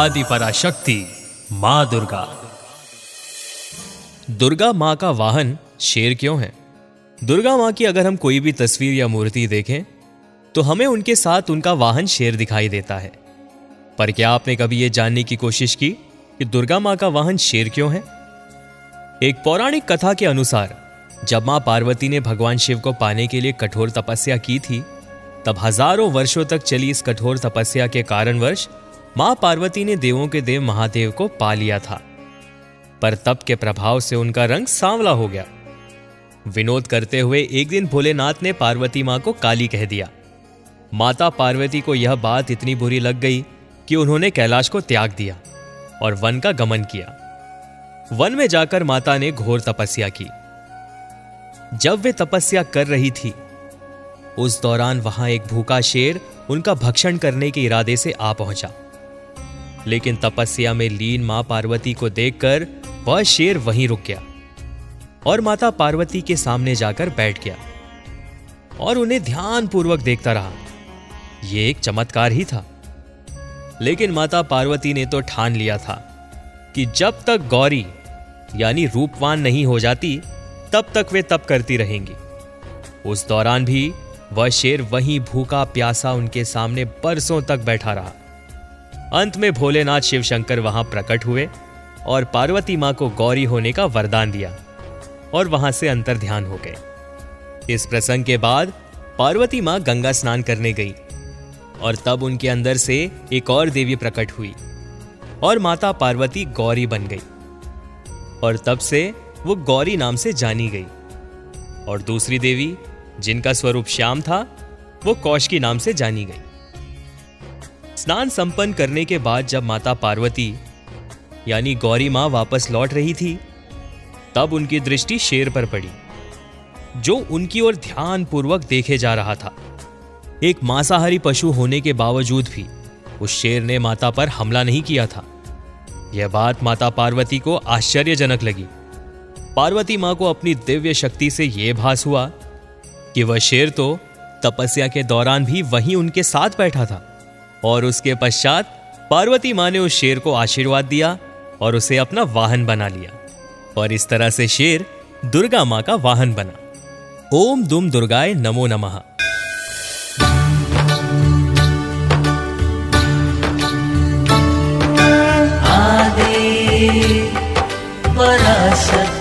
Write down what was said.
आदि पराशक्ति, माँ दुर्गा। दुर्गा माँ का वाहन शेर क्यों है? दुर्गा माँ की अगर हम कोई भी तस्वीर या मूर्ति देखें तो हमें उनके साथ उनका वाहन शेर दिखाई देता है। पर क्या आपने कभी यह जानने की कोशिश की कि दुर्गा माँ का वाहन शेर क्यों है? एक पौराणिक कथा के अनुसार, जब माँ पार्वती ने भगवान शिव को पाने के लिए कठोर तपस्या की थी, तब हज़ारों वर्षों तक चली इस कठोर तपस्या के कारणवश माँ पार्वती ने देवों के देव महादेव को पा लिया था। पर तप के प्रभाव से उनका रंग सांवला हो गया। विनोद करते हुए एक दिन भोलेनाथ ने पार्वती माँ को काली कह दिया। माता पार्वती को यह बात इतनी बुरी लग गई कि उन्होंने कैलाश को त्याग दिया और वन का गमन किया। वन में जाकर माता ने घोर तपस्या की। जब वे तपस्या कर रही थी, उस दौरान वहाँ एक भूखा शेर उनका भक्षण करने के इरादे से आ पहुँचा। लेकिन तपस्या में लीन माँ पार्वती को देखकर वह शेर वहीं रुक गया और माता पार्वती के सामने जाकर बैठ गया और उन्हें ध्यानपूर्वक देखता रहा। यह एक चमत्कार ही था। लेकिन माता पार्वती ने तो ठान लिया था कि जब तक गौरी, यानी रूपवान नहीं हो जाती, तब तक वे तप करती रहेंगी। उस दौरान भी वह शेर वहीं भूखा प्यासा उनके सामने बरसों तक बैठा रहा। अंत में भोलेनाथ शिव शंकर वहाँ प्रकट हुए और पार्वती माँ को गौरी होने का वरदान दिया और वहाँ से अंतर ध्यान हो गए। इस प्रसंग के बाद पार्वती माँ गंगा स्नान करने गई और तब उनके अंदर से एक और देवी प्रकट हुई और माता पार्वती गौरी बन गई और तब से वो गौरी नाम से जानी गई और दूसरी देवी जिनका स्वरूप श्याम था, वो कौशकी नाम से जानी गई। स्नान संपन्न करने के बाद जब माता पार्वती, यानी गौरी माँ वापस लौट रही थी, तब उनकी दृष्टि शेर पर पड़ी, जो उनकी ओर ध्यान पूर्वक देखे जा रहा था। एक मांसाहारी पशु होने के बावजूद भी उस शेर ने माता पर हमला नहीं किया था। यह बात माता पार्वती को आश्चर्यजनक लगी। पार्वती माँ को अपनी दिव्य शक्ति से यह भास हुआ कि वह शेर तो तपस्या के दौरान भी वहीं उनके साथ बैठा था। और उसके पश्चात पार्वती माँ ने उस शेर को आशीर्वाद दिया और उसे अपना वाहन बना लिया। और इस तरह से शेर दुर्गा माँ का वाहन बना। ओम दुम दुर्गाय नमो नमः। पराशक्ति